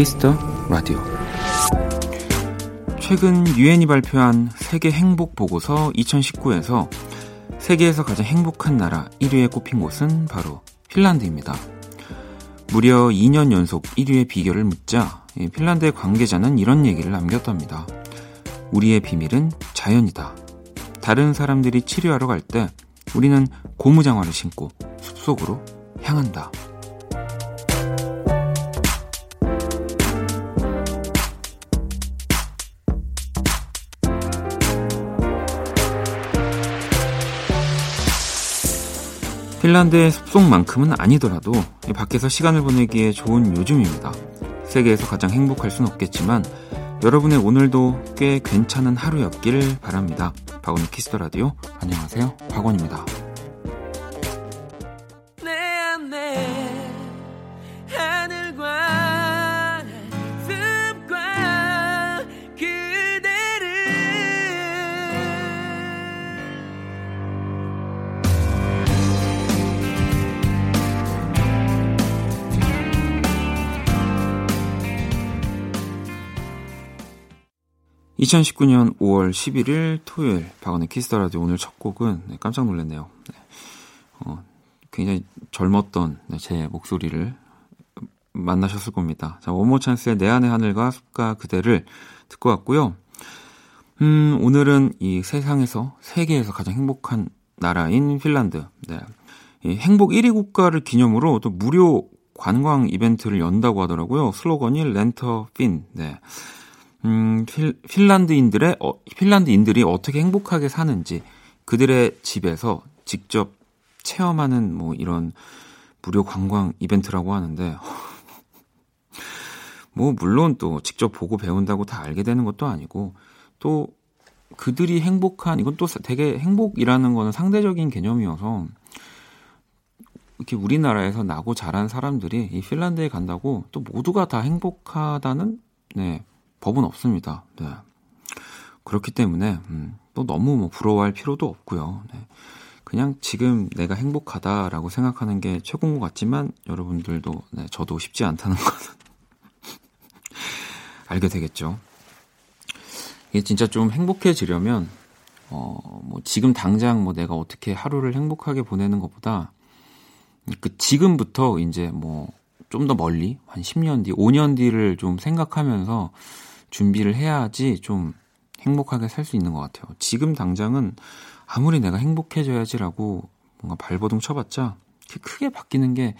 Kiss the Radio 최근 유엔이 발표한 세계 행복 보고서 2019에서 세계에서 가장 행복한 나라 1위에 꼽힌 곳은 바로 핀란드입니다. 무려 2년 연속 1위의 비결을 묻자 핀란드의 관계자는 이런 얘기를 남겼답니다. 우리의 비밀은 자연이다. 다른 사람들이 치료하러 갈 때 우리는 고무장화를 신고 숲속으로 향한다. 핀란드의 숲속만큼은 아니더라도 밖에서 시간을 보내기에 좋은 요즘입니다. 세계에서 가장 행복할 순 없겠지만 여러분의 오늘도 꽤 괜찮은 하루였길 바랍니다. 박원의 키스터 라디오 안녕하세요. 박원입니다. (2019년 5월 11일) 토요일 박원의 Kiss the Radio 오늘 첫 곡은 네, 깜짝 놀랐네요 네. 어, 굉장히 젊었던 네, 제 목소리를 만나셨을 겁니다 자 One More Chance의 내 안의 하늘과 숲과 그대를 듣고 왔고요 음 오늘은 이 세상에서 세계에서 가장 행복한 나라인 핀란드 네. 이 행복 1위 국가를 기념으로 또 무료 관광 이벤트를 연다고 하더라고요 슬로건이 Rent a Finn 네. 음, 필, 핀란드인들의, 어, 핀란드인들이 어떻게 행복하게 사는지 그들의 집에서 직접 체험하는 뭐 이런 무료 관광 이벤트라고 하는데, 뭐, 물론 또 직접 보고 배운다고 다 알게 되는 것도 아니고, 또 그들이 행복한, 이건 또 되게 행복이라는 거는 상대적인 개념이어서, 이렇게 우리나라에서 나고 자란 사람들이 이 핀란드에 간다고 또 모두가 다 행복하다는, 네, 법은 없습니다. 네. 그렇기 때문에 음, 또 너무 뭐 부러워할 필요도 없고요. 네. 그냥 지금 내가 행복하다라고 생각하는 게 최고인 것 같지만 여러분들도 네, 저도 쉽지 않다는 것은 알게 되겠죠. 이게 진짜 좀 행복해지려면 어, 뭐 지금 당장 뭐 내가 어떻게 하루를 행복하게 보내는 것보다 그 지금부터 이제 뭐 좀 더 멀리 한 10년 뒤, 5년 뒤를 좀 생각하면서 준비를 해야지 좀 행복하게 살 수 있는 것 같아요. 지금 당장은 아무리 내가 행복해져야지라고 뭔가 발버둥 쳐봤자 크게 바뀌는 게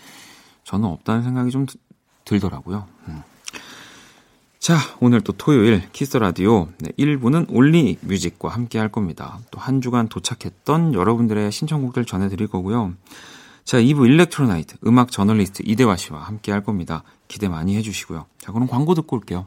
저는 없다는 생각이 좀 들더라고요. 음. 자, 오늘 또 토요일 Kiss Radio 네, 1부는 Only Music과 함께 할 겁니다. 또 한 주간 도착했던 여러분들의 신청곡들 전해드릴 거고요. 자, 2부 일렉트로나이트 음악 저널리스트 이대화 씨와 함께 할 겁니다. 기대 많이 해주시고요. 자, 그럼 광고 듣고 올게요.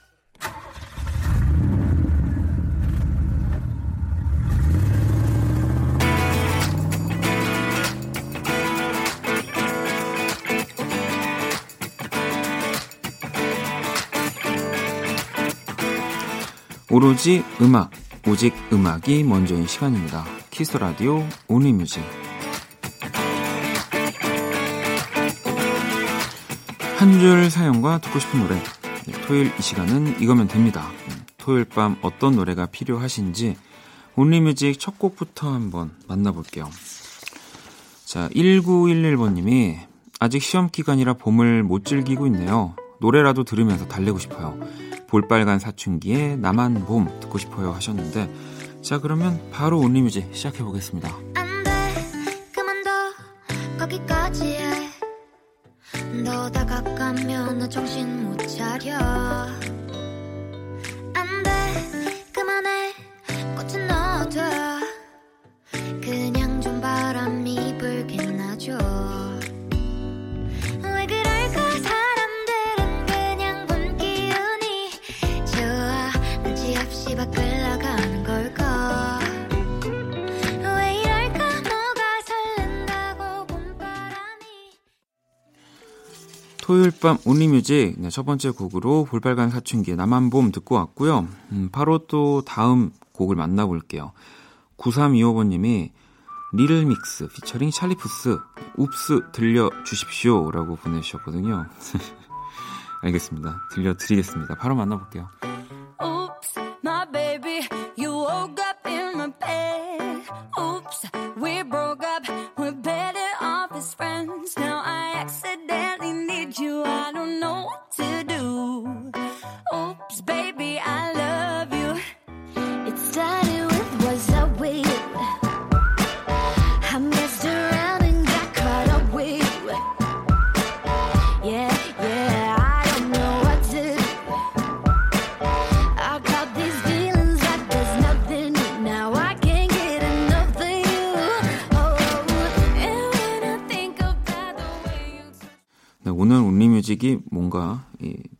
로지 음악, 오직 음악이 먼저인 시간입니다. 키스 라디오 온리 뮤직. 한 줄 사연과 듣고 싶은 노래. 네, 토요일 이 시간은 이거면 됩니다. 음, 토요일 밤 어떤 노래가 필요하신지 온리 뮤직 첫 곡부터 한번 만나볼게요. 자, 1911번님이 아직 시험 기간이라 봄을 못 즐기고 있네요. 노래라도 들으면서 달래고 싶어요. 볼빨간 사춘기에 나만 봄 듣고 싶어요 하셨는데 자 그러면 바로 온리뮤직 시작해 보겠습니다. 정신 못 차려. 안돼. 그만해 토요일 밤 온리뮤직 네, 첫 번째 곡으로 볼빨간 사춘기의 남한봄 듣고 왔고요. 음, 바로 또 다음 곡을 만나볼게요. 9325번님이 리를믹스 피처링 찰리푸스 웁스 들려주십시오 라고 보내주셨거든요. 알겠습니다. 들려드리겠습니다. 바로 만나볼게요.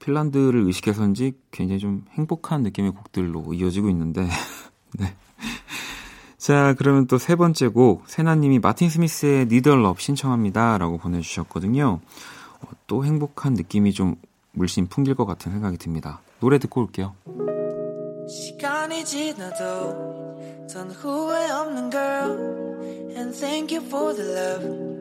핀란드를 의식해서인지 굉장히 좀 행복한 느낌의 곡들로 이어지고 있는데 네. 자, 그러면 또 세 번째 곡, 세나님이 마틴 스미스의 니덜럽 신청합니다. 라고 보내주셨거든요. 어, 또 행복한 느낌이 좀 물씬 풍길 것 같은 생각이 듭니다. 노래 듣고 올게요. 시간이 지나도 전 후회 없는 girl And thank you for the love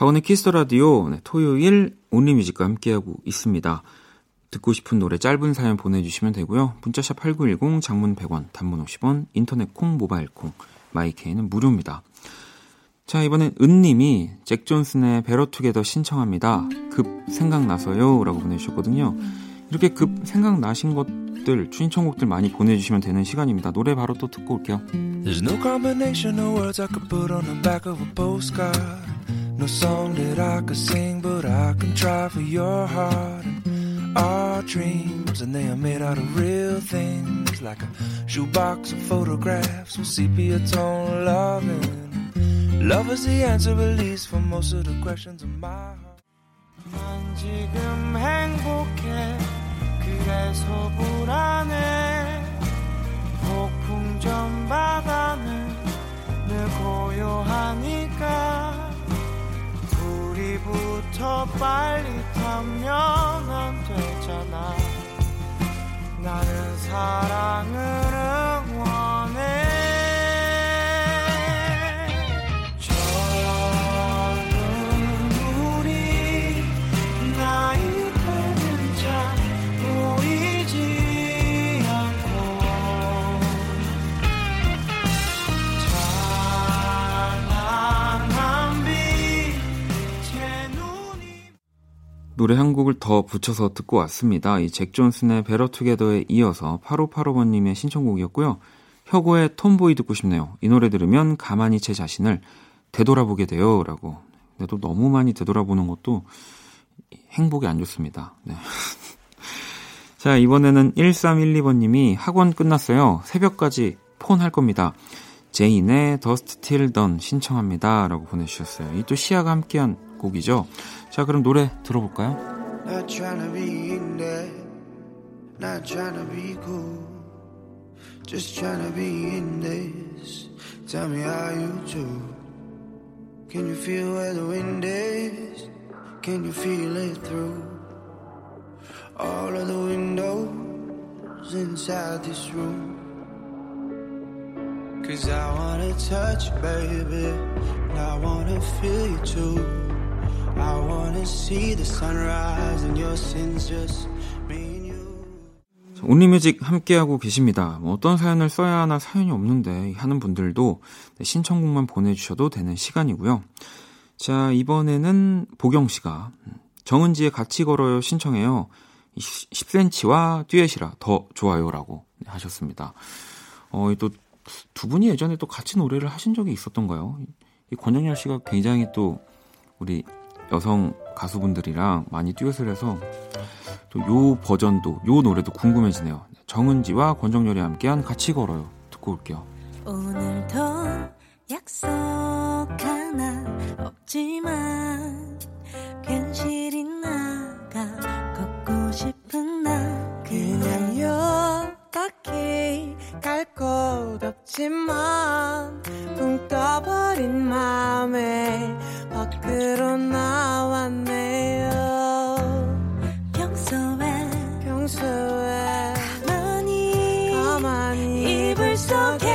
박원의 Kiss the Radio 네, 토요일 Only Music과 함께하고 있습니다. 듣고 싶은 노래 짧은 사연 보내주시면 되고요. 문자 샵 8910, 장문 100원, 단문 50원, 인터넷 콩, 모바일 콩, 마이케이는 무료입니다. 자, 이번엔 은님이 잭 존슨의 Better Together 신청합니다. 급 생각나서요. 라고 보내주셨거든요. 이렇게 급 생각나신 것들, 신청곡들 많이 보내주시면 되는 시간입니다. 노래 바로 또 듣고 올게요. There's no combination of words I could put on the back of a postcard. No song that I could sing, but I can try for your heart. And our dreams, and they are made out of real things, like a shoebox of photographs with sepia tone loving. Love is the answer, at least for most of the questions in my heart. 난 지금 행복해, 나 노래 한 곡을 더 붙여서 듣고 왔습니다. 이 잭 존슨의 Better Together에 이어서 8585번님의 신청곡이었고요. 혁오의 Tomboy 듣고 싶네요. 이 노래 들으면 가만히 제 자신을 되돌아보게 돼요. 라고. 근데 또 너무 많이 되돌아보는 것도 행복이 안 좋습니다. 네. 자, 이번에는 1312번님이 학원 끝났어요. 새벽까지 폰 할 겁니다. Zayn의 Dusk Till Dawn 신청합니다. 라고 보내주셨어요. 이 또 시아가 함께한 곡이죠. 자, 그럼 노래 들어볼까요? Not trying to be in there, not trying to be cool, just trying to be in this. Tell me how you do. Can you feel where the wind is? Can you feel it through all of the windows inside this room? Cause I wanna touch you, baby, and I wanna feel you too. 온리뮤직 함께하고 계십니다. 뭐 어떤 사연을 써야 하나 사연이 없는데 하는 분들도 네, 신청곡만 보내주셔도 되는 시간이고요. 자, 이번에는 보경 씨가 정은지의 같이 걸어요 신청해요. 10cm와 듀엣이라 더 좋아요라고 하셨습니다. 어, 또 두 분이 예전에 또 같이 노래를 하신 적이 있었던가요? 이 권정열 씨가 굉장히 또 우리 여성 가수분들이랑 많이 듀엣을 해서 또 요 버전도 요 노래도 궁금해지네요. 정은지와 권정열이 함께한 같이 걸어요. 듣고 올게요. 오늘도 약속 하나 없지만 괜시리 나가 걷고 싶은 나 그냥요 딱히 갈 곳 없지만 붕 떠버린 맘에 밖으로 나왔네요. 평소에 평소에 가만히 가만히 이불 속에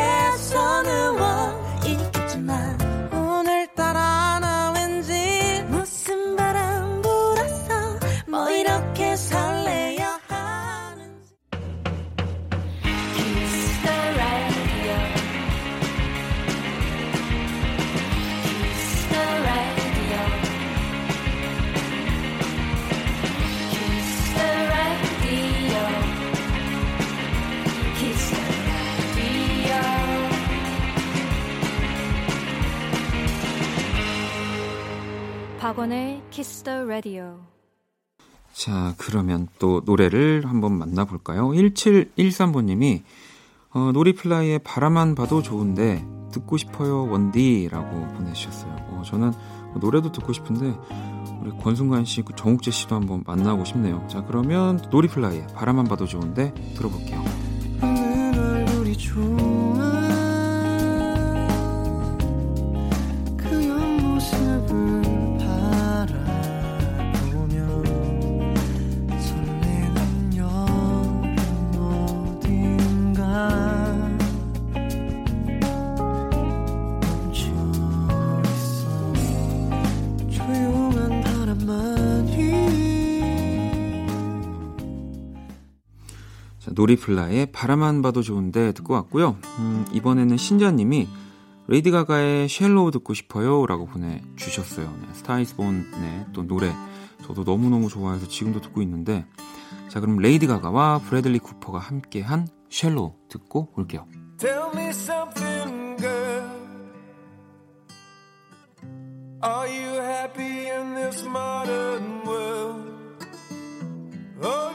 Kiss the Radio. 자, 그러면 또 노래를 한번 만나볼까요? 1713번님이 어, No Reply의 바라만 봐도 좋은데 듣고 싶어요 원디라고 보내주셨어요. 어, 저는 노래도 듣고 싶은데 우리 권순관 씨, 그 정욱재 씨도 한번 만나고 싶네요. 자, 그러면 No Reply의 바라만 봐도 좋은데 들어볼게요. 자, No Reply의 바라만 봐도 좋은데 듣고 왔고요. 음, 이번에는 신자님이 레이디 가가의 Shallow 듣고 싶어요 라고 보내주셨어요. 네, Star Is Born의 또 노래 저도 너무너무 좋아해서 지금도 듣고 있는데 자 그럼 레이디 가가와 브래들리 쿠퍼가 함께한 Shallow 듣고 올게요. Are you happy in this modern world? Or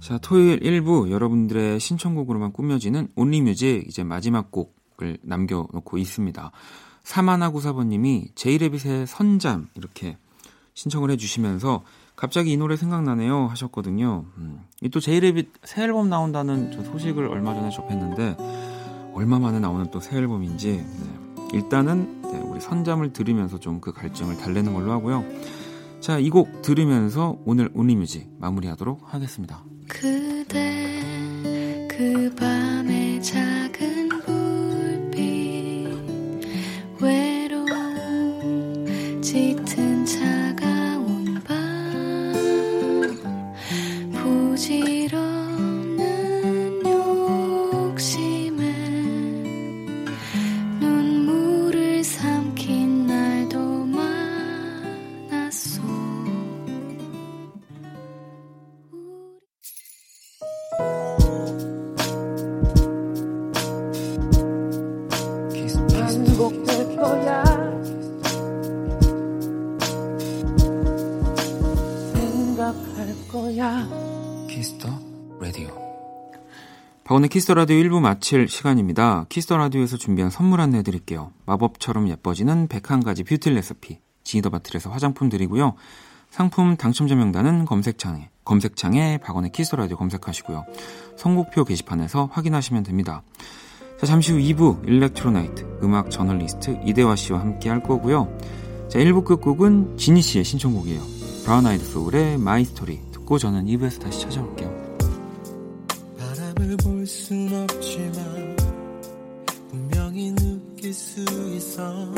자, 토요일 1부 여러분들의 신청곡으로만 꾸며지는 온리뮤직 이제 마지막 곡을 남겨놓고 있습니다. 사마나구사번님이 제이레빗의 선잠 이렇게 신청을 해주시면서 갑자기 이 노래 생각나네요 하셨거든요. 음, 이또 제이레빗 새 앨범 나온다는 저 소식을 얼마 전에 접했는데 얼마 만에 나오는 또 새 앨범인지 네, 일단은 네, 우리 선잠을 들으면서 좀 그 갈증을 달래는 걸로 하고요. 자, 이 곡 들으면서 오늘 온리뮤직 마무리하도록 하겠습니다. 그대 그 밤의 작 Kiss the Radio 1부 마칠 시간입니다. Kiss the Radio에서 준비한 선물 안내 드릴게요. 마법처럼 예뻐지는 101가지 뷰티 레시피 Genie the Bottle에서 화장품 드리고요. 상품 당첨자 명단은 검색창에 검색창에 박원의 Kiss the Radio 검색하시고요. 선곡표 게시판에서 확인하시면 됩니다. 자, 잠시 후 2부 Electro Night 음악 저널리스트 이대화 씨와 함께 할 거고요. 자, 1부 끝곡은 지니 씨의 신청곡이에요. Brown Eyed Soul의 My Story 듣고 저는 2부에서 다시 찾아올게요. 순 없지만 분명히 느낄 수 있어.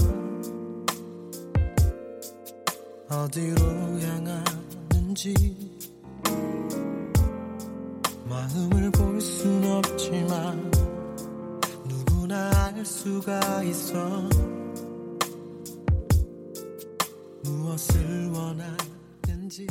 어디로 향하는지 마음을 볼 순 없지만 누구나 알 수가 있어. 무엇을 원하는지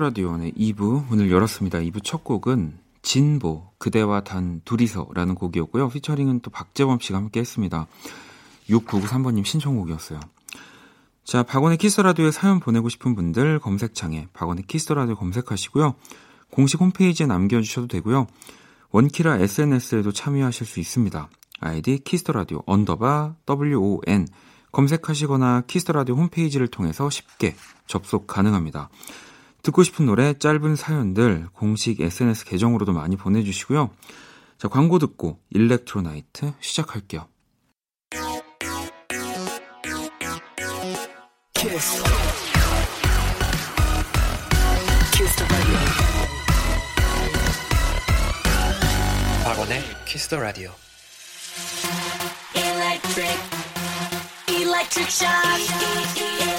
라디오의 2부 문을 열었습니다. 2부 첫 곡은 진보 그대와 단 둘이서라는 곡이었고요. 피처링은 또 박재범 씨가 함께 했습니다. 6993번님 신청곡이었어요. 자, 박원의 Kiss the Radio에 사연 보내고 싶은 분들 검색창에 박원의 Kiss the Radio 검색하시고요. 공식 홈페이지에 남겨 주셔도 되고요. 원키라 SNS에도 참여하실 수 있습니다. 아이디 Kiss the Radio underbar WON 검색하시거나 Kiss the Radio 홈페이지를 통해서 쉽게 접속 가능합니다. 듣고 싶은 노래, 짧은 사연들 공식 SNS 계정으로도 많이 보내주시고요. 자, 광고 듣고 Electro Night 시작할게요. Kiss Kiss the radio 박원의 Kiss the Radio. Electric, electric shock.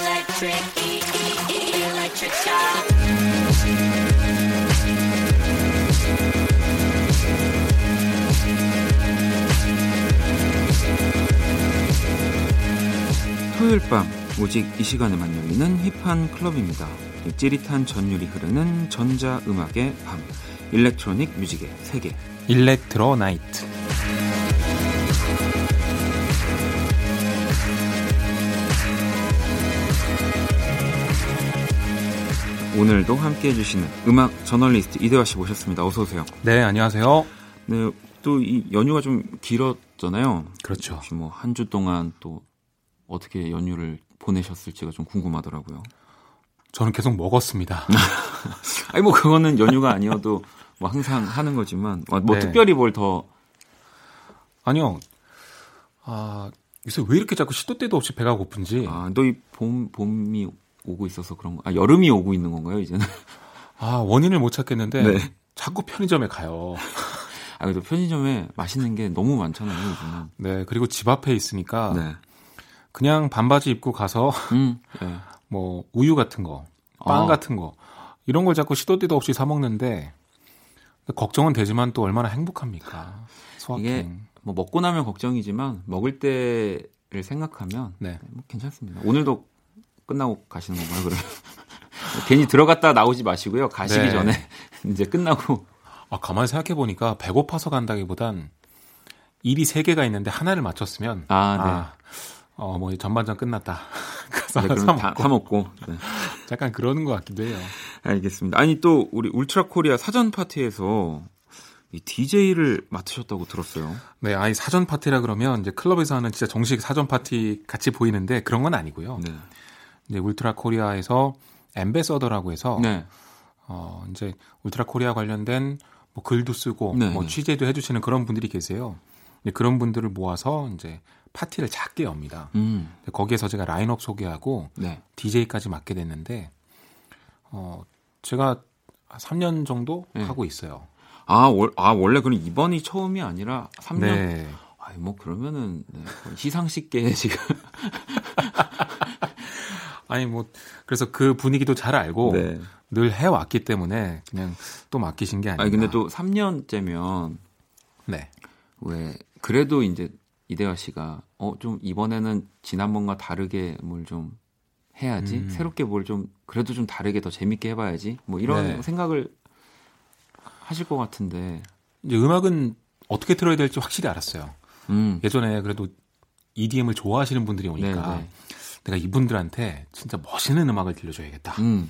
Electric, electric shock. 토요일 밤 오직 이 시간에만 열리는 힙한 클럽입니다. 이 찌릿한 전율이 흐르는 전자음악의 밤 일렉트로닉 뮤직의 세계 일렉트로 나이트. 오늘도 함께 해주시는 음악 저널리스트 이대화 씨 모셨습니다. 어서 오세요. 네, 안녕하세요. 네, 또 이 연휴가 좀 길었잖아요. 그렇죠. 혹시 뭐 한 주 동안 또 어떻게 연휴를 보내셨을지가 좀 궁금하더라고요. 저는 계속 먹었습니다. 아니 뭐 그거는 연휴가 아니어도 뭐 항상 하는 거지만 뭐 네. 특별히 뭘 더 아니요. 아, 요새 왜 이렇게 자꾸 시도 때도 없이 배가 고픈지. 아, 너 이 봄 봄이 오고 있어서 그런 거. 아, 여름이 오고 있는 건가요, 이제는? 아, 원인을 못 찾겠는데 네. 자꾸 편의점에 가요. 아, 그래도 편의점에 맛있는 게 너무 많잖아요, 요즘은. 네, 그리고 집 앞에 있으니까 네. 그냥 반바지 입고 가서 음. 네. 뭐 우유 같은 거, 빵 아. 같은 거 이런 걸 자꾸 시도 때도 없이 사 먹는데 걱정은 되지만 또 얼마나 행복합니까? 소확행. 이게 뭐 먹고 나면 걱정이지만 먹을 때를 생각하면 네. 뭐 괜찮습니다. 오늘도 끝나고 가시는 건가요, 그러면? 괜히 들어갔다 나오지 마시고요. 가시기 네. 전에 이제 끝나고 아, 가만히 생각해 보니까 배고파서 간다기보단 일이 세 개가 있는데 하나를 마쳤으면 아, 어, 뭐 전반전 끝났다. 네, 그럼 사 다, 먹고. 다 먹고. 네. 약간 그러는 것 같기도 해요. 알겠습니다. 아니 또 우리 Ultra Korea 사전 파티에서 이 DJ를 맡으셨다고 들었어요. 네, 아이 사전 파티라 그러면 이제 클럽에서 하는 진짜 정식 사전 파티 같이 보이는데 그런 건 아니고요. 네. 이제 Ultra Korea에서 ambassador라고 해서 네. 어, 이제 Ultra Korea 관련된 뭐 글도 쓰고 네, 뭐 네. 취재도 해주시는 그런 분들이 계세요. 그런 분들을 모아서 이제 파티를 작게 엽니다. 음. 거기에서 제가 라인업 소개하고 네. DJ까지 맡게 됐는데 어, 제가 3년 정도 네. 하고 있어요. 아, 월, 아 원래 그럼 이번이 처음이 아니라 3년. 네. 아이 뭐 그러면은 네, 시상식계 지금. 아니 뭐 그래서 그 분위기도 잘 알고 네. 늘 해왔기 때문에 그냥 또 맡기신 게 아니라. 아니 근데 또 3년째면 네. 왜 그래도 이제 이대화 씨가 어 좀 이번에는 지난번과 다르게 뭘 좀 해야지 음. 새롭게 뭘 좀 그래도 좀 다르게 더 재밌게 해봐야지 뭐 이런 네. 생각을 하실 것 같은데 이제 음악은 어떻게 들어야 될지 확실히 알았어요. 음 예전에 그래도 EDM을 좋아하시는 분들이 오니까 네, 네. 내가 이분들한테 진짜 멋있는 음악을 들려줘야겠다. 음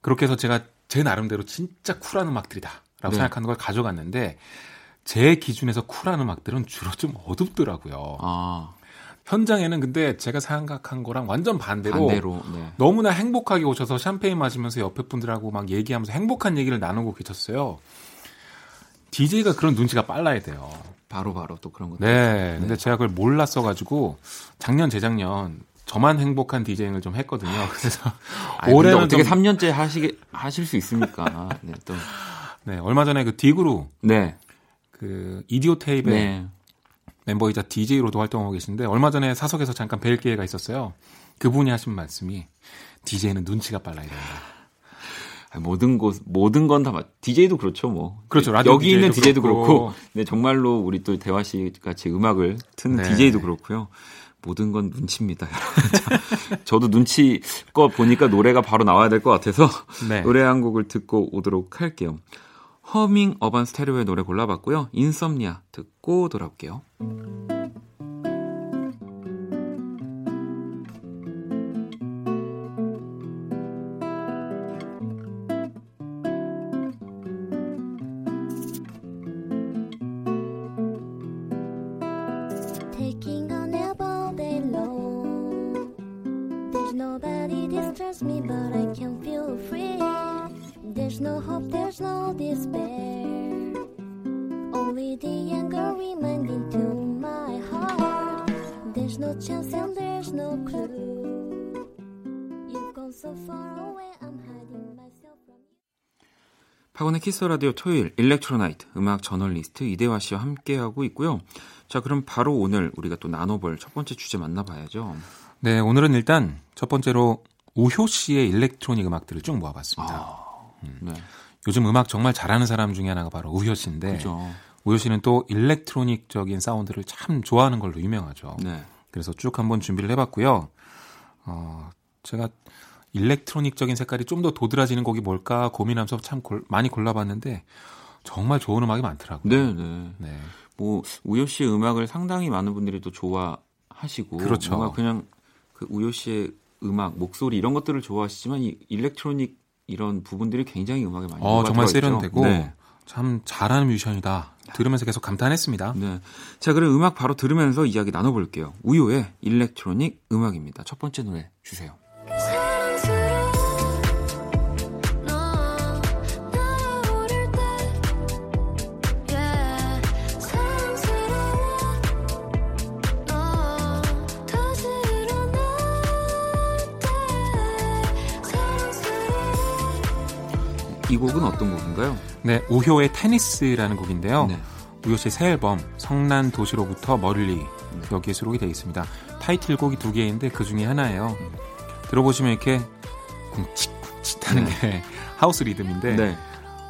그렇게 해서 제가 제 나름대로 진짜 쿨한 음악들이다라고 네. 생각하는 걸 가져갔는데 제 기준에서 쿨한 음악들은 주로 좀 어둡더라고요. 아 현장에는 근데 제가 생각한 거랑 완전 반대로, 반대로 네. 너무나 행복하게 오셔서 샴페인 마시면서 옆에 분들하고 막 얘기하면서 행복한 얘기를 나누고 계셨어요. DJ가 그런 눈치가 빨라야 돼요. 바로 바로 또 그런 것도 네. 근데 제가 그걸 몰랐어가지고 작년, 재작년 저만 행복한 디제잉을 좀 했거든요. 그래서 아니, 올해는 어떻게 좀- 3년째 하시게 하실 수 있습니까? 네, 또 네, 얼마 전에 그 디그루 네. 그 이디오 테이프의 네. 멤버이자 DJ로도 활동하고 계신데 얼마 전에 사석에서 잠깐 뵐 기회가 있었어요. 그분이 하신 말씀이 DJ는 눈치가 빨라야 된다. 아니, 모든 곳 모든 건다 DJ도 그렇죠, 뭐. 그렇죠, 라디오 여기 있는 DJ DJ도 도 그렇고, 그렇고. 네, 정말로 우리 또 대화 씨 같이 음악을 트는 네. DJ도 그렇고요. 모든 건 눈치입니다, 여러분. 자, 저도 눈치껏 보니까 노래가 바로 나와야 될 것 같아서 네. 노래 한 곡을 듣고 오도록 할게요. 허밍 어반 스테레오의 노래 골라봤고요. 인썸니아 듣고 돌아올게요. 박원의 Kiss the Radio 토요일 Electro Night 음악 저널리스트 이대화 씨와 함께하고 있고요. 자, 그럼 바로 오늘 우리가 또 나눠볼 첫 번째 주제 만나봐야죠. 네, 오늘은 일단 첫 번째로 우효 씨의 electronic 음악들을 쭉 모아봤습니다. 아, 네, 요즘 음악 정말 잘하는 사람 중에 하나가 바로 우효 씨인데 그죠. 우효 씨는 또 electronic적인 사운드를 참 좋아하는 걸로 유명하죠. 네, 그래서 쭉 한번 준비를 해봤고요. 어, 제가 electronic적인 색깔이 좀 더 도드라지는 곡이 뭘까 고민하면서 참 골- 많이 골라봤는데 정말 좋은 음악이 많더라고요. 네, 네. 네. 뭐 우효 씨의 음악을 상당히 많은 분들이 또 좋아하시고, 그렇죠. 뭔가 그냥 그 우효 씨의 음악, 목소리 이런 것들을 좋아하시지만 이 electronic 이런 부분들이 굉장히 음악에 많이 어, 정말. 세련되고 네. 참 잘하는 뮤지션이다. 들으면서 계속 감탄했습니다. 네. 자, 그럼 음악 바로 들으면서 이야기 나눠볼게요. 우효의 electronic 음악입니다. 첫 번째 노래 주세요. 이 곡은 어떤 곡인가요? 네, 우효의 테니스라는 곡인데요. 네. 우효 씨의 새 앨범 성난 도시로부터 멀리 여기에 수록이 되어 있습니다. 타이틀곡이 두 개인데 그 중에 하나예요. 들어보시면 이렇게 쿵칫쿵칫하는 게 하우스 리듬인데 네.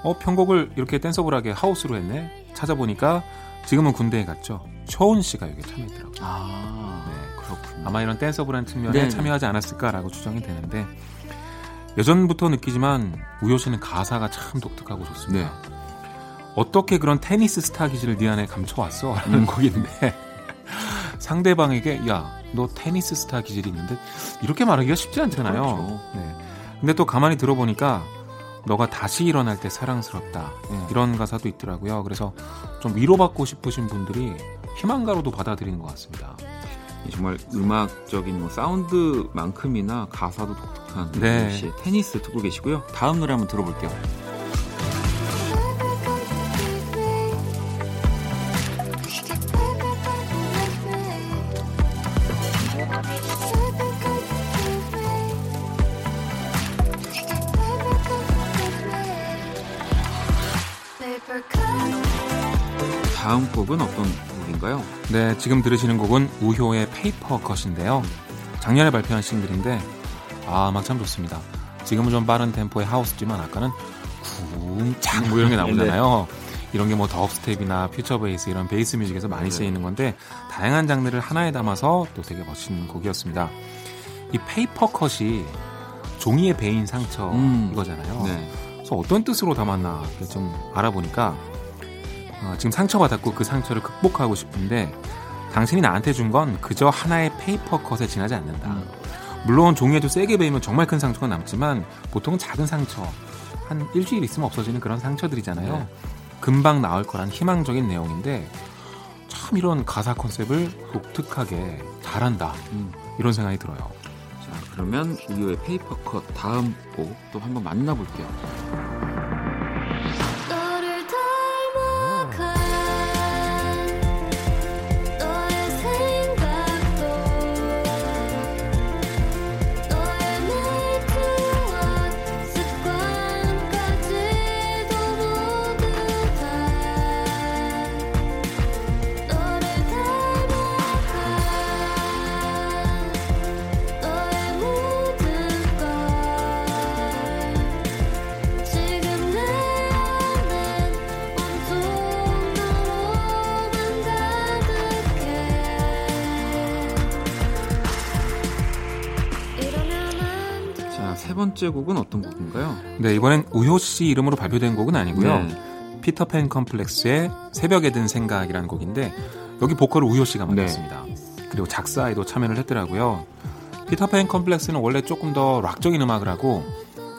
어 편곡을 이렇게 댄서블하게 하우스로 했네. 찾아보니까 지금은 군대에 갔죠. 초은 씨가 여기에 참여했더라고요. 아, 네. 그렇군요. 아마 이런 댄서블한 측면에 네. 참여하지 않았을까라고 추정이 되는데 예전부터 느끼지만 우효 씨는 가사가 참 독특하고 좋습니다. 네. 어떻게 그런 테니스 스타 기질을 네 안에 감춰왔어? 라는 음. 곡인데 상대방에게 야 너 테니스 스타 기질이 있는데 이렇게 말하기가 쉽지 않잖아요. 그렇죠. 네. 근데 또 가만히 들어보니까 너가 다시 일어날 때 사랑스럽다 네. 이런 가사도 있더라고요. 그래서 좀 위로받고 싶으신 분들이 희망가로도 받아들이는 것 같습니다. 정말 음악적인 뭐 사운드만큼이나 가사도 독특한 네. 테니스 듣고 계시고요. 다음 노래 한번 들어볼게요. 곡인가요? 네, 지금 들으시는 곡은 우효의 Paper Cut인데요. 작년에 발표한 싱글인데 아, 음악 참 좋습니다. 지금은 좀 빠른 템포의 house지만 아까는 쿵창 뭐 이런 게 나오잖아요. 이런 게 뭐 dubstep이나 future bass 이런 bass music에서 많이 네. 쓰이는 건데 다양한 장르를 하나에 담아서 또 되게 멋진 곡이었습니다. 이 Paper Cut이 종이에 베인 상처 음. 이거잖아요. 네. 그래서 어떤 뜻으로 담았나 좀 알아보니까 어, 지금 상처받았고 그 상처를 극복하고 싶은데 당신이 나한테 준 건 그저 하나의 paper cut에 지나지 않는다. 음. 물론 종이에도 세게 베이면 정말 큰 상처가 남지만 보통 작은 상처 한 일주일 있으면 없어지는 그런 상처들이잖아요. 네. 금방 나을 거란 희망적인 내용인데 참 이런 가사 concept을 독특하게 잘한다 음. 이런 생각이 들어요. 자, 그러면 우효의 Paper Cut 다음 곡 또 한번 만나볼게요. 번째 곡은 어떤 곡인가요? 네 이번엔 우효 씨 이름으로 발표된 곡은 아니고요. 네. 피터팬 컴플렉스의 새벽에 든 생각이라는 곡인데 여기 보컬을 우효 씨가 맡았습니다. 그리고 작사에도 참여를 했더라고요. 피터팬 컴플렉스는 원래 조금 더 락적인 음악을 하고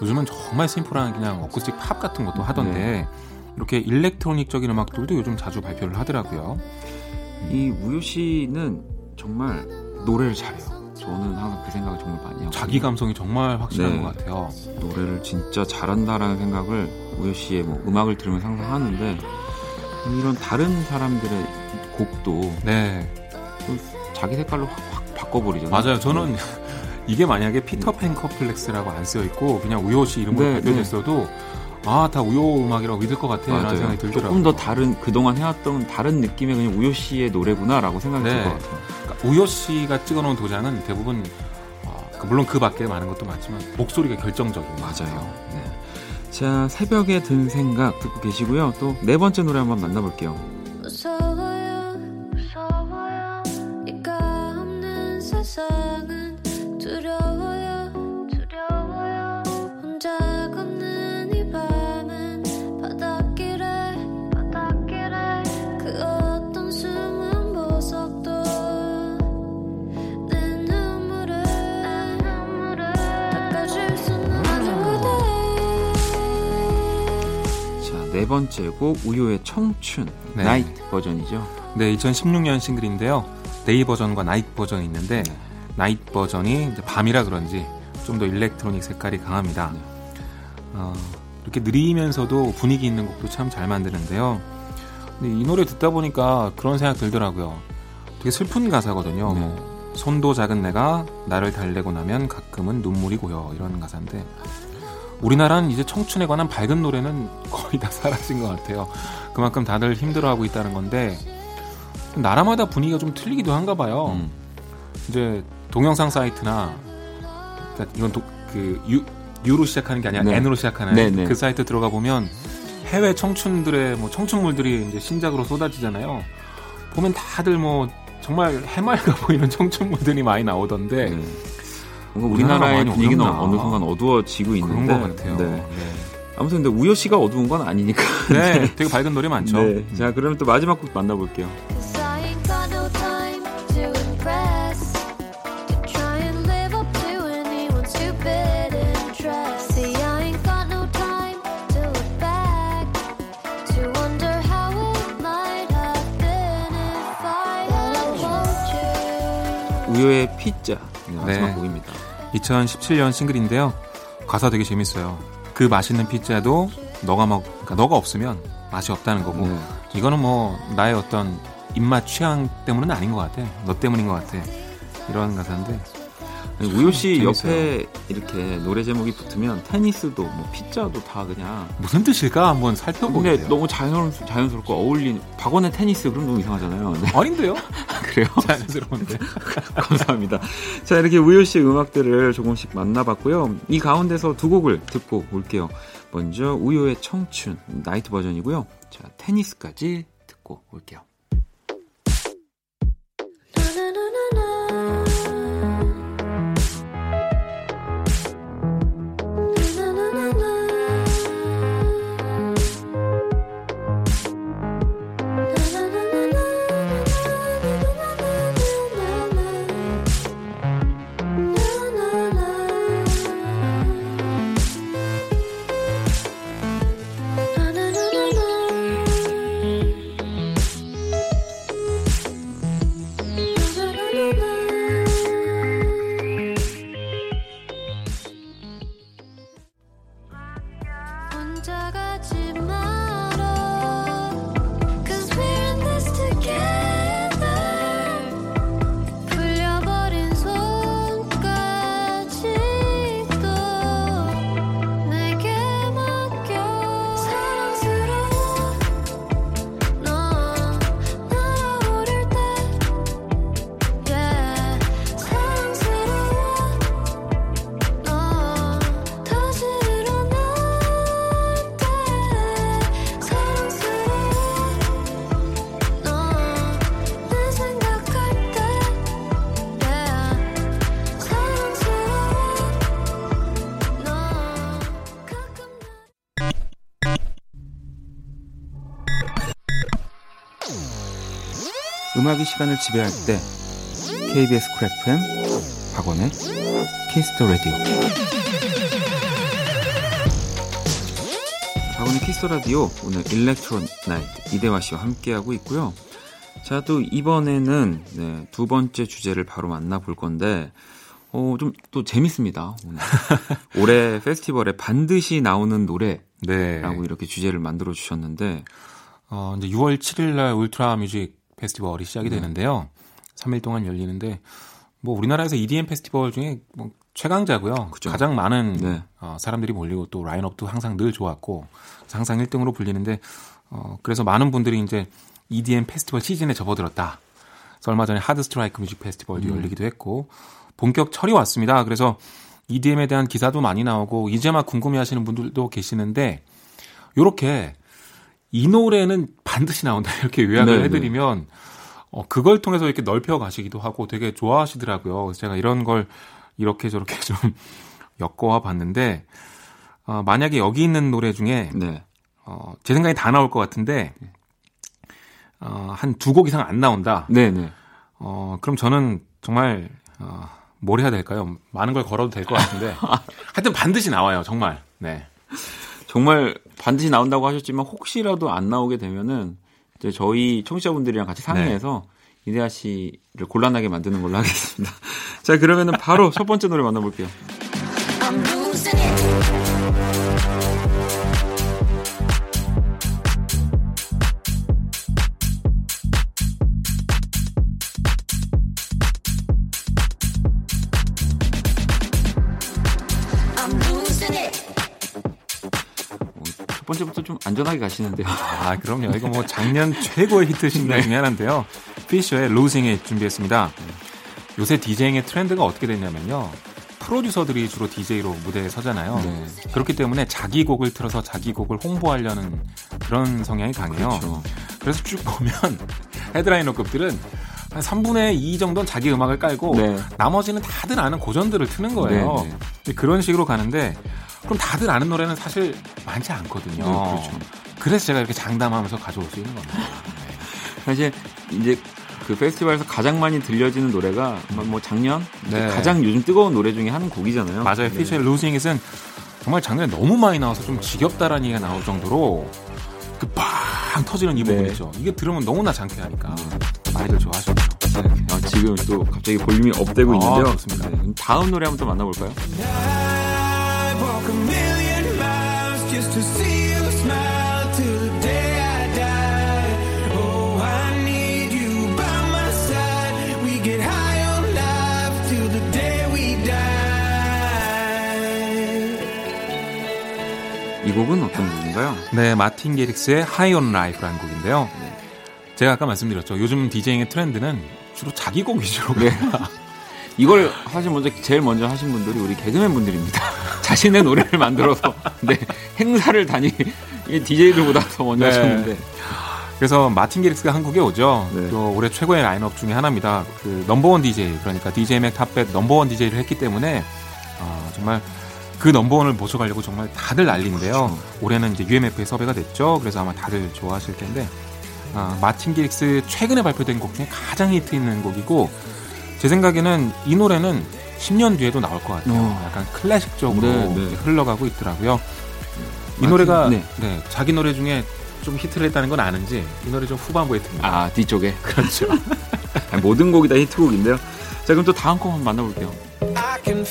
요즘은 정말 심플한 그냥 어쿠스틱 팝 같은 것도 하던데 이렇게 일렉트로닉적인 음악들도 요즘 자주 발표를 하더라고요. 이 우효 씨는 정말 노래를 잘해요. 저는 항상 그 생각을 정말 많이 하고 자기 감성이 정말 확실한 네. 것 같아요. 노래를 진짜 잘한다라는 생각을 우효 씨의 뭐 음악을 들으면서 항상 하는데 이런 다른 사람들의 곡도 네, 또 자기 색깔로 확, 확 바꿔버리잖아요. 맞아요. 저는 이게 만약에 피터팬 컴플렉스라고 안 쓰여 있고 그냥 우효 씨 이름으로 네, 발표됐어도 아 다 우효 음악이라고 믿을 것 같아라는 맞아요. 생각이 들더라고요. 조금 더 다른 그동안 해왔던 다른 느낌의 그냥 우효 씨의 노래구나라고 생각이 네. 들것 같아요. 우효 씨가 찍어놓은 도장은 대부분 어, 그 물론 그 밖에 많은 것도 많지만 목소리가 같아요. 맞아요. 네. 자 새벽에 든 생각 듣고 계시고요. 또 네 번째 노래 한번 만나볼게요. 네 번째 곡 우효의 청춘 네. night 버전이죠. 네, 2016년 싱글인데요. day 버전과 night 버전이 있는데 night 버전이 밤이라 그런지 좀 더 electronic 색깔이 강합니다. 어, 이렇게 느리면서도 분위기 있는 곡도 참 잘 만드는데요. 근데 이 노래 듣다 보니까 그런 생각 들더라고요. 되게 슬픈 가사거든요. 네. 뭐, 손도 작은 내가 나를 달래고 나면 가끔은 눈물이 고여 이런 가사인데 우리나라는 이제 청춘에 관한 밝은 노래는 거의 다 사라진 것 같아요. 그만큼 다들 힘들어하고 있다는 건데 나라마다 분위기가 좀 틀리기도 한가 봐요. 음. 이제 동영상 사이트나 그러니까 이건 도- 그 유, 유로 시작하는 게 아니라 네. N으로 시작하는 네, 네. 그 사이트 들어가 보면 해외 청춘들의 뭐 청춘물들이 이제 신작으로 쏟아지잖아요. 보면 다들 뭐 정말 해맑아 보이는 청춘물들이 많이 나오던데 네. 뭔가 우리나라의 분위기는. 어느 순간 어두워지고 있는데 것 같아요. 네. 네. 아무튼 근데 우효 씨가 어두운 건 아니니까. 네, 되게 밝은 노래 많죠. 네. 자 그러면 또 마지막 곡 만나볼게요. 우효의 피자 네, 마지막 네. 곡입니다. 2017년 싱글인데요. 가사 되게 재밌어요. 그 맛있는 피자도 너가 먹, 그러니까 너가 없으면 맛이 없다는 거고. 네. 이거는 뭐 나의 어떤 입맛 취향 때문은 아닌 것 같아. 너 때문인 것 같아. 이런 가사인데 우효 씨 재밌어요. 옆에 이렇게 노래 제목이 붙으면 테니스도 뭐 피자도 다 그냥 무슨 뜻일까 한번 살펴보게 근데. 너무 자연스럽, 자연스럽고 어울리는 박원의 테니스 그럼 너무 이상하잖아요. 네, 아닌데요? 그래요? 자연스러운데. 감사합니다. 자, 이렇게 우효 씨 음악들을 조금씩 만나봤고요. 이 가운데서 두 곡을 듣고 올게요. 먼저 우효의 청춘 나이트 버전이고요. 자, 테니스까지 듣고 올게요. 음악이 시간을 지배할 때 KBS Cool FM 박원의 Kiss the Radio 박원의 Kiss the Radio 오늘 Electro Night 이대화 씨와 함께하고 있고요. 자, 또 이번에는 네, 두 번째 주제를 바로 만나볼 건데 어, 좀 또 재밌습니다. 오늘. 올해 페스티벌에 반드시 나오는 노래라고 네. 이렇게 주제를 만들어 주셨는데 어, 이제 6월 7일 날 Ultra Music Festival이 시작이 네. 되는데요. 3일 동안 열리는데 뭐 우리나라에서 EDM 페스티벌 중에 뭐 최강자고요. 그죠. 가장 많은 네. 어, 사람들이 몰리고 또 라인업도 항상 늘 좋았고 항상 1등으로 불리는데 어, 그래서 많은 분들이 이제 EDM 페스티벌 시즌에 접어들었다. 그래서 얼마 전에 하드 스트라이크 Music Festival도 음. 열리기도 했고 본격 철이 왔습니다. 그래서 EDM에 대한 기사도 많이 나오고 이제 막 궁금해하시는 분들도 계시는데 요렇게 이 노래는 반드시 나온다 이렇게 요약을 네, 네. 해드리면 어, 그걸 통해서 이렇게 넓혀 가시기도 하고 되게 좋아하시더라고요. 그래서 제가 이런 걸 이렇게 저렇게 좀 엮어와 봤는데 어, 만약에 여기 있는 노래 중에 네. 어, 제 생각에 다 나올 것 같은데 어, 한 두 곡 이상 안 나온다. 네, 네. 어, 그럼 저는 정말 어, 뭘 해야 될까요? 많은 걸 걸어도 될 것 같은데 하여튼 반드시 나와요. 정말. 네. 정말 반드시 나온다고 하셨지만 혹시라도 안 나오게 되면은 이제 저희 청취자분들이랑 같이 상의해서 이대하 씨를 곤란하게 만드는 걸로 하겠습니다. 자 그러면은 바로 첫 번째 노래 만나볼게요. 첫 번째부터 좀 안전하게 가시는데요. 아, 그럼요. 이거 뭐 작년 최고의 히트 싱글 중에 하나인데요. 피셔의 Losing It 준비했습니다. 요새 DJing의 트렌드가 어떻게 됐냐면요. 프로듀서들이 주로 DJ로 무대에 서잖아요. 네. 그렇기 때문에 자기 곡을 틀어서 자기 곡을 홍보하려는 그런 성향이 강해요. 그렇죠. 그래서 쭉 보면 headliner급들은 한 3분의 2 정도는 자기 음악을 깔고 네. 나머지는 다들 아는 고전들을 트는 거예요. 네, 네. 그런 식으로 가는데 그럼 다들 아는 노래는 사실 많지 않거든요. 네, 그렇죠. 그래서 제가 이렇게 장담하면서 가져올 수 있는 겁니다. 사실 이제 그 페스티벌에서 가장 많이 들려지는 노래가 뭐- 뭐 작년 네. 가장 요즘 뜨거운 노래 중에 한 곡이잖아요. 맞아요. 네. 피셔의 Losing It은 정말 작년에 너무 많이 나와서 좀 지겹다라는 얘기가 나올 정도로 그 빵 터지는 이 네. 부분이죠. 이게 들으면 너무나 장쾌하니까 많이들 좋아하셨죠. 아, 지금 또 갑자기 볼륨이 업되고 아, 있는데요. 좋습니다. 네, 다음 노래 한번 또 만나볼까요? million miles just to see you smile till the day I die. Oh, I need you by my side. We get high on life till the day we die. 이 곡은 어떤 곡인가요? 네, 마틴 게릭스의 High on Life라는 곡인데요. 네. 제가 아까 말씀드렸죠. 요즘 DJing의 트렌드는 주로 자기 곡 위주로 네. 가. 이걸 사실 먼저 제일 먼저 하신 분들이 우리 개그맨 분들입니다. 자신의 노래를 만들어서 네, 행사를 다니 DJ들보다 더 먼저 네. 하셨는데 그래서 마틴 게릭스가 한국에 오죠. 네. 또 올해 최고의 라인업 중에 하나입니다. 그 넘버원 DJ 그러니까 DJ Mag Top 백 넘버원 DJ를 했기 때문에 아, 정말 그 넘버원을 모셔가려고 정말 다들 난리인데요. 그렇죠. 올해는 이제 UMF에 섭외가 됐죠. 그래서 아마 다들 좋아하실 텐데 아, 마틴 게릭스 최근에 발표된 곡 중에 가장 히트 있는 곡이고 제 생각에는 이 노래는 10년 뒤에도 나올 것 같아요. 어. 약간 클래식 쪽으로 네, 네. 흘러가고 있더라고요. 이 마틴- 노래가 네. 네, 자기 노래 중에 좀 히트를 했다는 건 아는지 이 노래 좀 후반부에 듭니다. 아 뒤쪽에 그렇죠. 아니, 모든 곡이 다 히트곡인데요. 자 그럼 또 다음 곡 한번 만나볼게요. I can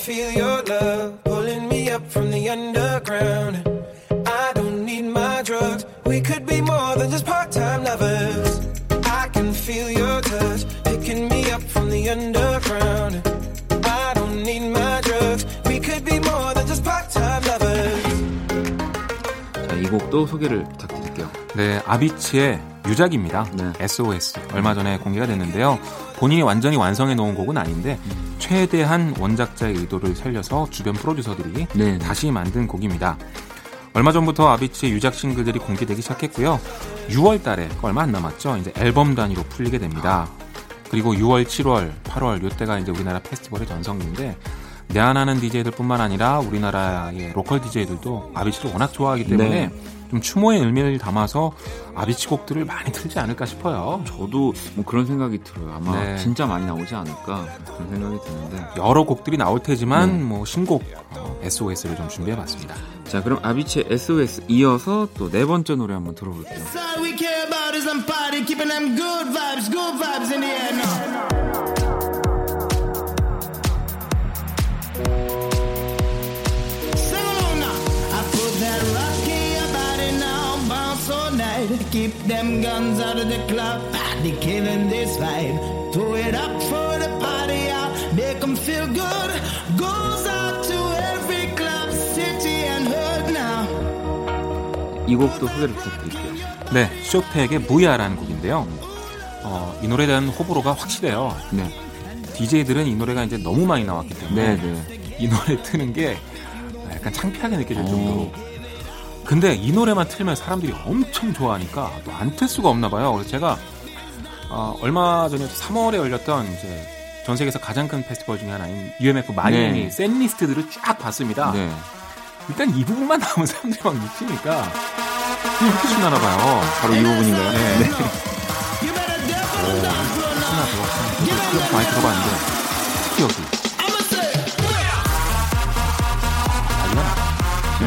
곡도 소개를 부탁드릴게요. 네, 아비치의 유작입니다. 네. SOS. 얼마 전에 공개가 됐는데요. 본인이 완전히 완성해 놓은 곡은 아닌데 최대한 원작자의 의도를 살려서 주변 프로듀서들이 네. 다시 만든 곡입니다. 얼마 전부터 아비치의 유작 싱글들이 공개되기 시작했고요. 6월 달에 얼마 안 남았죠. 이제 앨범 단위로 풀리게 됩니다. 그리고 6월, 7월, 8월 요때가 이제 우리나라 페스티벌의 전성기인데 내한하는 DJ들 뿐만 아니라 우리나라의 local DJ들도 아비치를 워낙 좋아하기 때문에 네. 좀 추모의 의미를 담아서 아비치 곡들을 많이 틀지 않을까 싶어요. 저도 뭐 그런 생각이 들어요. 아마 네. 진짜 많이 나오지 않을까 그런 생각이 드는데. 여러 곡들이 나올 테지만 네. 뭐 신곡 어, SOS를 좀 준비해봤습니다. 자 그럼 아비치의 SOS 이어서 또 네 번째 노래 한번 들어볼게요. Keep them guns out of the club, party killing this vibe. Throw it up for the party out, make them feel good. Goes out to every club, city and hood now. 이 곡도 소개를 부탁드릴게요. 네, 쇼팩의 무야라는 곡인데요. 어, 이 노래에 대한 호불호가 확실해요. 네, DJ들은 이 노래가 이제 너무 많이 나왔기 때문에 네, 네. 이 노래 트는 게 약간 창피하게 느껴질 오. 정도로. 근데 이 노래만 틀면 사람들이 엄청 좋아하니까 또 안 틀 수가 없나 봐요. 그래서 제가 어, 얼마 전에 3월에 열렸던 이제 전 세계에서 가장 큰 페스티벌 중에 하나인 UMF 마이애미 네. 샌 리스트들을 쫙 봤습니다. 네. 일단 이 부분만 나오면 사람들이 막 미치니까 이렇게 신나나 봐요. 바로 이 부분인가요? 네. You better dance on the dance floor now. 신나 들어. 클럽 많이 들어봤는데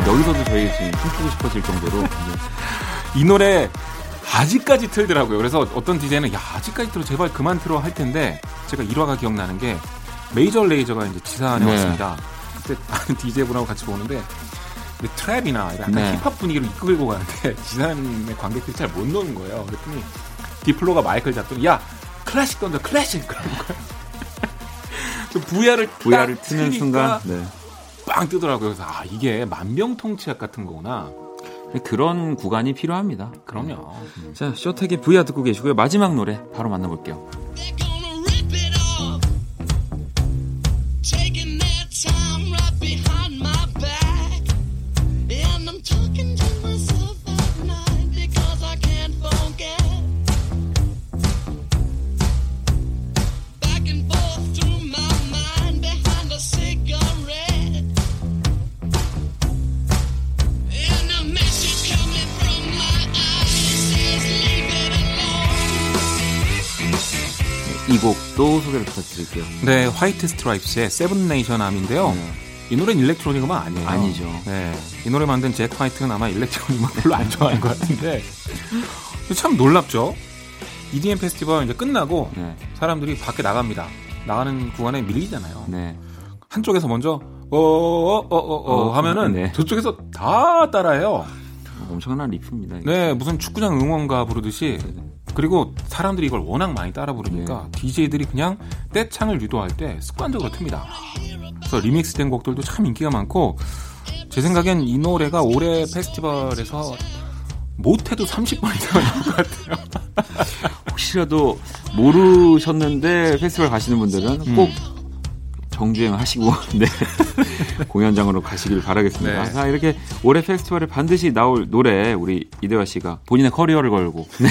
여기서도 저희 지금 춤추고 싶어질 정도로 네. 이 노래 아직까지 틀더라고요. 그래서 어떤 디제이는 야 아직까지 틀어 제발 그만 틀어 할 텐데 제가 일화가 기억나는 게 메이저 레이저가 이제 지산에 네. 왔습니다. 그때 아는 디제이분하고 같이 보는데 trap이나 약간 네. 힙합 분위기로 이끌고 가는데 지산의 관객들이 잘 못 노는 거예요. 그랬더니 디플로가 마이크를 잡더니 야 클래식 던져 클래식 그러는 거예요. 그 Booyah를 Booyah를 딱 트는 순간 네. 빵 뜨더라고요. 그래서 아 이게 만병통치약 같은 거구나. 그런 구간이 필요합니다. 그럼요. 자, 쇼택의 V야 듣고 계시고요. 마지막 노래 바로 만나볼게요. 이 곡도 소개를 부탁드릴게요. 네, 화이트 스트라이프스의 Seven Nation Army인데요. 네. 이 노래는 electronic 음악 아니에요. 아니죠. 네, 이 노래 만든 잭 화이트는 아마 electronic 음악 별로 안 좋아하는 것 같은데 참 놀랍죠. EDM 페스티벌 이제 끝나고 네. 사람들이 밖에 나갑니다. 나가는 구간에 밀리잖아요. 네. 한쪽에서 먼저 어어어어 어 어, 하면은 네. 저쪽에서 다 따라해요. 엄청난 riff입니다. 이게. 네, 무슨 축구장 응원가 부르듯이 그리고 사람들이 이걸 워낙 많이 따라 부르니까 DJ들이 그냥 떼창을 유도할 때 습관적으로 틉니다. 그래서 리믹스된 곡들도 참 인기가 많고 제 생각엔 이 노래가 올해 페스티벌에서 못해도 30번 이상 나올 것 같아요. 혹시라도 모르셨는데 페스티벌 가시는 분들은 음. 꼭 정주행 하시고 네. 공연장으로 가시길 바라겠습니다. 네. 자 이렇게 올해 페스티벌에 반드시 나올 노래 우리 이대화 씨가 본인의 커리어를 걸고 네.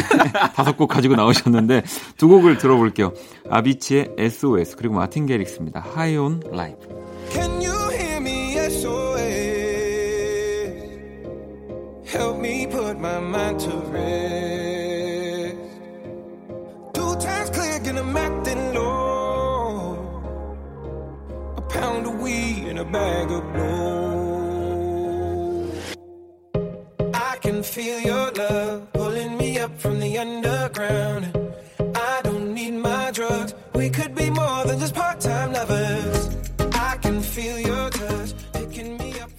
다섯 곡 가지고 나오셨는데 두 곡을 들어볼게요. 아비치의 SOS 그리고 마틴 게릭스입니다. High on Life. Can you hear me? SOS. Help me put my mind to rest. Two times click and I'm acting low. Pound of weed and a bag of blow. I can feel your love pulling me up from the underground. I don't need my drugs. We could be more than just part-time lovers. I can feel your touch picking me up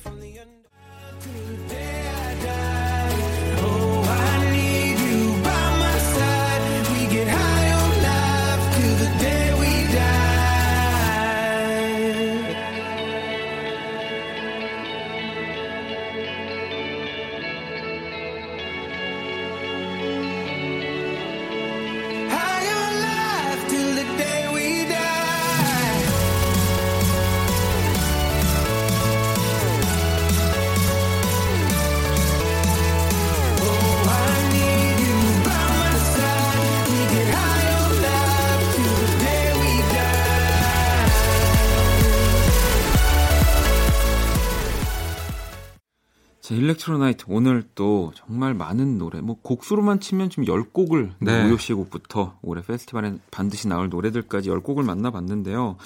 일렉트로나이트 오늘 또 정말 많은 노래, 뭐 곡수로만 치면 지금 10곡을 네. 우효 씨의 곡부터 올해 페스티벌에 반드시 나올 노래들까지 10곡을 만나봤는데요.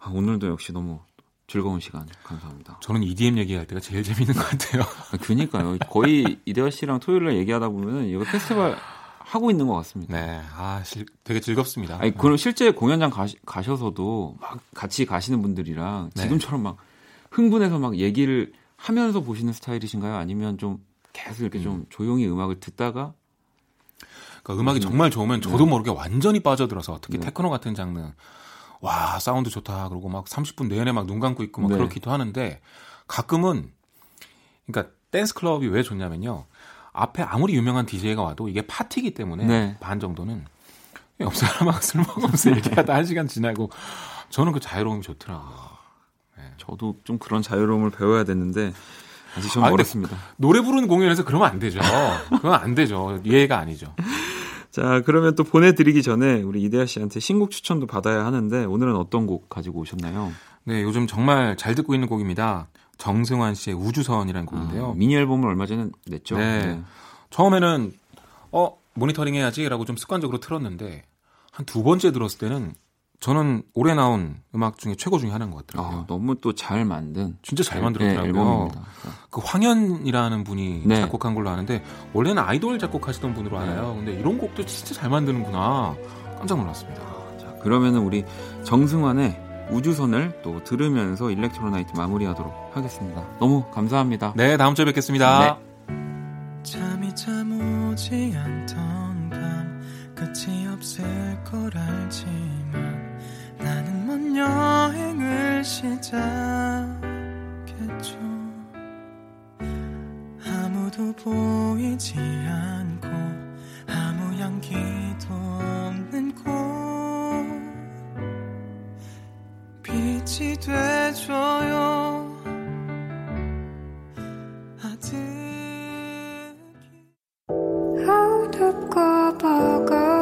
아, 오늘도 역시 너무 즐거운 시간 감사합니다. 저는 EDM 얘기할 때가 제일 재밌는 것 같아요. 아, 그니까요. 거의 이대화 씨랑 토요일날 얘기하다 보면은 이거 페스티벌 하고 있는 것 같습니다. 네, 아, 실- 되게 즐겁습니다. 아니, 그럼 실제 공연장 가시, 가셔서도 막 같이 가시는 분들이랑 네. 지금처럼 막 흥분해서 막 얘기를 하면서 보시는 스타일이신가요? 아니면 좀 계속 이렇게 좀 조용히 음악을 듣다가 그러니까 음악이 정말 좋으면 저도 모르게 완전히 빠져들어서 특히 네. 테크노 같은 장르 와 사운드 좋다 그러고 막 30분 내내 막 눈 감고 있고 막 네. 그렇기도 하는데 가끔은 그러니까 댄스 클럽이 왜 좋냐면요 앞에 아무리 유명한 DJ가 와도 이게 파티기 때문에 네. 반 정도는 옆 사람하고 술 먹으면서 얘기하다 한 시간 지나고 저는 그 자유로움이 좋더라고요. 저도 좀 그런 자유로움을 배워야 되는데 아직 좀 아, 멀었습니다. 노래 부르는 공연에서 그러면 안 되죠. 그건 안 되죠. 이해가 아니죠. 자, 그러면 또 보내드리기 전에 우리 이대하 씨한테 신곡 추천도 받아야 하는데 오늘은 어떤 곡 가지고 오셨나요? 네, 요즘 정말 잘 듣고 있는 곡입니다. 정승환 씨의 우주선이라는 곡인데요. 아, 미니 앨범을 얼마 전에 냈죠. 네. 처음에는 어 모니터링 해야지라고 좀 습관적으로 틀었는데 한 두 번째 들었을 때는 저는 올해 나온 음악 중에 최고 중에 하나인 것 같더라고요. 아, 너무 또 잘 만든 진짜 잘 앨- 만들었더라고요. 네, 앨범입니다. 그 황현이라는 분이 네. 작곡한 걸로 아는데 원래는 아이돌 작곡하시던 분으로 알아요. 근데 이런 곡도 진짜 잘 만드는구나 깜짝 놀랐습니다. 자, 그러면은 우리 정승환의 우주선을 또 들으면서 일렉트로나이트 마무리하도록 하겠습니다. 너무 감사합니다. 네, 다음 주에 뵙겠습니다. 잠이 참 오지 않던 밤 끝이 없을 걸먼 여행을 시작했죠. 아무도 보이지 않고 아무 향기도 없는 곳. 빛이 돼줘요. 아득히 어둡고 버거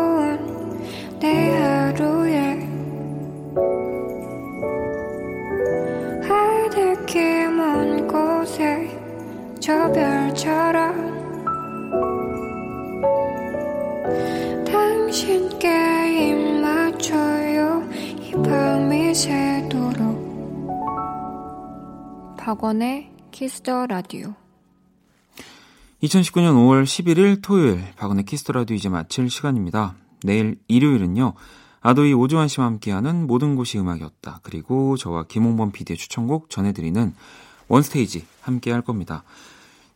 박원의 Kiss the Radio 2019년 5월 11일 토요일 박원의 Kiss the Radio 이제 마칠 시간입니다. 내일 일요일은요. 아도이 오주환 씨와 함께하는 모든 곳이 음악이었다. 그리고 저와 김홍범 PD의 추천곡 전해드리는 원스테이지 함께 할 겁니다.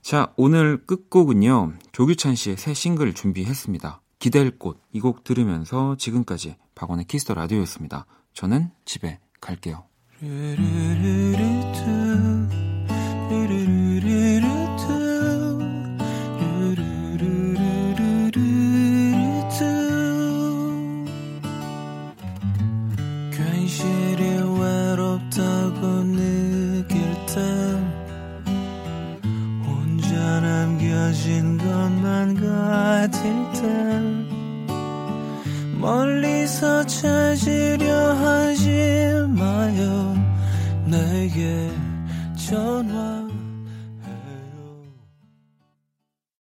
자, 오늘 끝곡은요. 조규찬 씨의 새 싱글 준비했습니다. 기댈 곳. 이 곡 들으면서 지금까지 박원의 Kiss the Radio였습니다. 저는 집에 갈게요. 르르르르 멀리서 찾으려 하지 마요. 내게 전화.